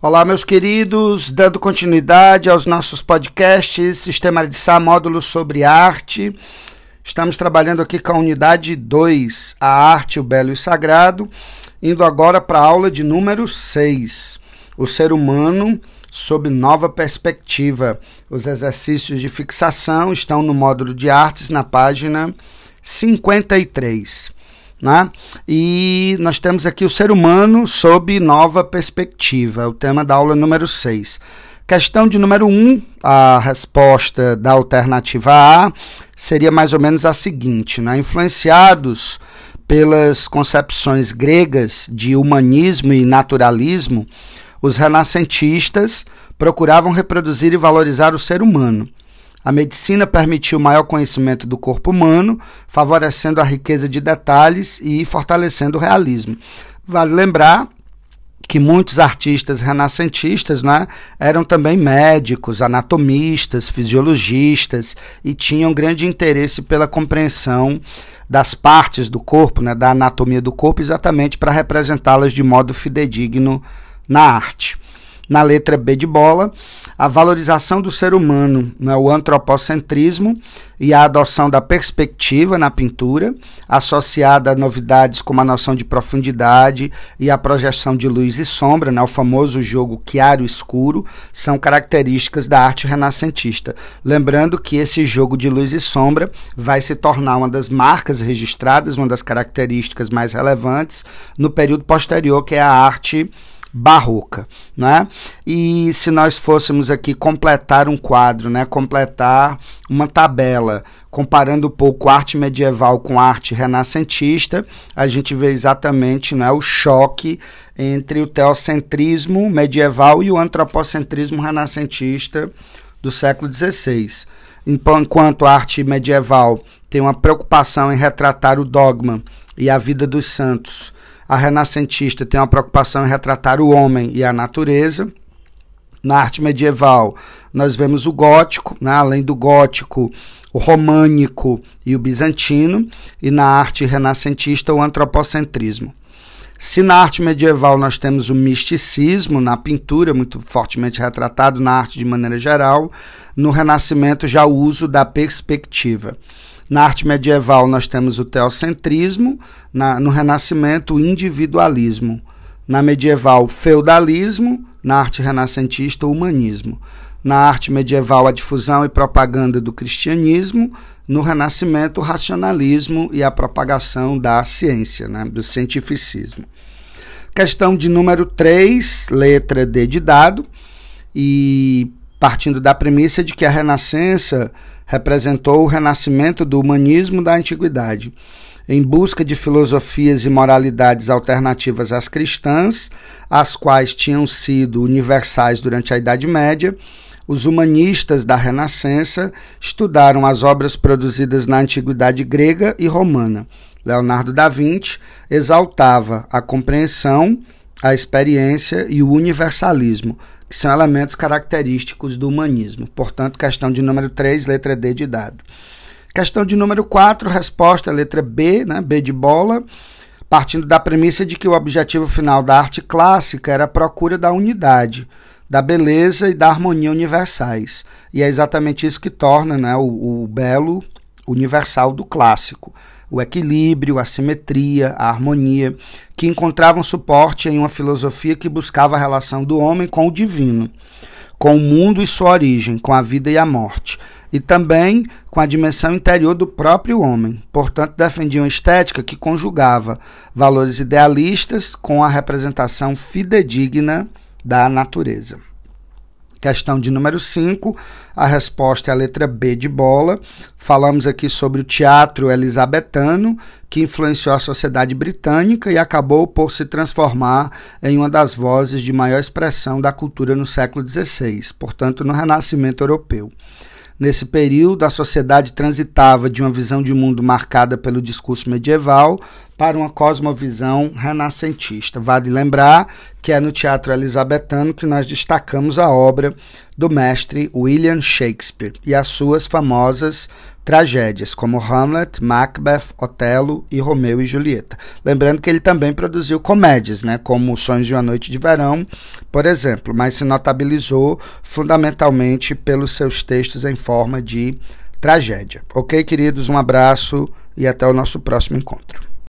Olá, meus queridos, dando continuidade aos nossos podcasts, Sistema de Sá, módulo sobre arte. Estamos trabalhando aqui com a unidade 2, a arte, o belo e o sagrado, indo agora para a aula de número 6, o ser humano sob nova perspectiva. Os exercícios de fixação estão no módulo de artes na página 53. Né? E nós temos aqui o ser humano sob nova perspectiva, o tema da aula número 6. Questão de número 1, um, a resposta da alternativa A seria mais ou menos a seguinte: né? influenciados pelas concepções gregas de humanismo e naturalismo, os renascentistas procuravam reproduzir e valorizar o ser humano a medicina permitiu maior conhecimento do corpo humano, favorecendo a riqueza de detalhes e fortalecendo o realismo. Vale lembrar que muitos artistas renascentistas né, eram também médicos, anatomistas, fisiologistas e tinham grande interesse pela compreensão das partes do corpo, né, da anatomia do corpo, exatamente para representá-las de modo fidedigno na arte na letra B de bola, a valorização do ser humano, né, o antropocentrismo e a adoção da perspectiva na pintura, associada a novidades como a noção de profundidade e a projeção de luz e sombra, né, o famoso jogo chiaro-escuro, são características da arte renascentista. Lembrando que esse jogo de luz e sombra vai se tornar uma das marcas registradas, uma das características mais relevantes no período posterior, que é a arte barroca, né? E se nós fôssemos aqui completar um quadro, né, completar uma tabela, comparando um pouco arte medieval com arte renascentista, a gente vê exatamente, né, o choque entre o teocentrismo medieval e o antropocentrismo renascentista do século XVI. Enquanto a arte medieval tem uma preocupação em retratar o dogma e a vida dos santos a renascentista tem uma preocupação em retratar o homem e a natureza. Na arte medieval, nós vemos o gótico, né? além do gótico, o românico e o bizantino, e na arte renascentista, o antropocentrismo. Se na arte medieval nós temos o misticismo na pintura, muito fortemente retratado na arte de maneira geral, no Renascimento já o uso da perspectiva. Na arte medieval, nós temos o teocentrismo, na, no Renascimento, o individualismo. Na medieval, feudalismo, na arte renascentista, o humanismo. Na arte medieval, a difusão e propaganda do cristianismo. No Renascimento, o racionalismo e a propagação da ciência, né, do cientificismo. Questão de número 3, letra D de dado. E partindo da premissa de que a Renascença representou o renascimento do humanismo da antiguidade. Em busca de filosofias e moralidades alternativas às cristãs, as quais tinham sido universais durante a Idade Média, os humanistas da Renascença estudaram as obras produzidas na antiguidade grega e romana. Leonardo da Vinci exaltava a compreensão a experiência e o universalismo, que são elementos característicos do humanismo. Portanto, questão de número 3, letra D de dado. Questão de número 4, resposta letra B, né, B de bola, partindo da premissa de que o objetivo final da arte clássica era a procura da unidade, da beleza e da harmonia universais. E é exatamente isso que torna né, o, o belo universal do clássico o equilíbrio, a simetria, a harmonia, que encontravam suporte em uma filosofia que buscava a relação do homem com o divino, com o mundo e sua origem, com a vida e a morte, e também com a dimensão interior do próprio homem. Portanto, defendiam estética que conjugava valores idealistas com a representação fidedigna da natureza. Questão de número 5, a resposta é a letra B de bola. Falamos aqui sobre o teatro elisabetano, que influenciou a sociedade britânica e acabou por se transformar em uma das vozes de maior expressão da cultura no século XVI, portanto, no Renascimento Europeu. Nesse período, a sociedade transitava de uma visão de mundo marcada pelo discurso medieval para uma cosmovisão renascentista. Vale lembrar que é no teatro elisabetano que nós destacamos a obra do mestre William Shakespeare e as suas famosas tragédias como Hamlet, Macbeth, Otelo e Romeu e Julieta. Lembrando que ele também produziu comédias, né, como Sonhos de uma Noite de Verão, por exemplo, mas se notabilizou fundamentalmente pelos seus textos em forma de tragédia. Ok, queridos? Um abraço e até o nosso próximo encontro.